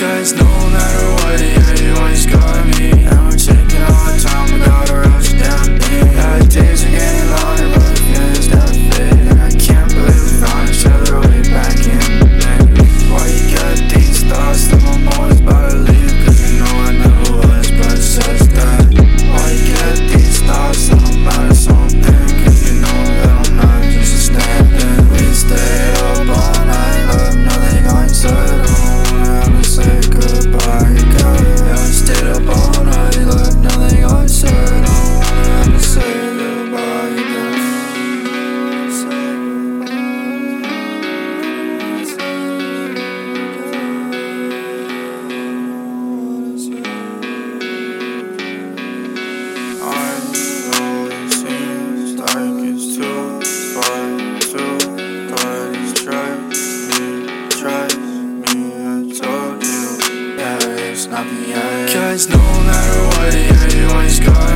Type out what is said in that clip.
Guys, no matter what, yeah, you always got me. Cause no matter what, yeah, you always got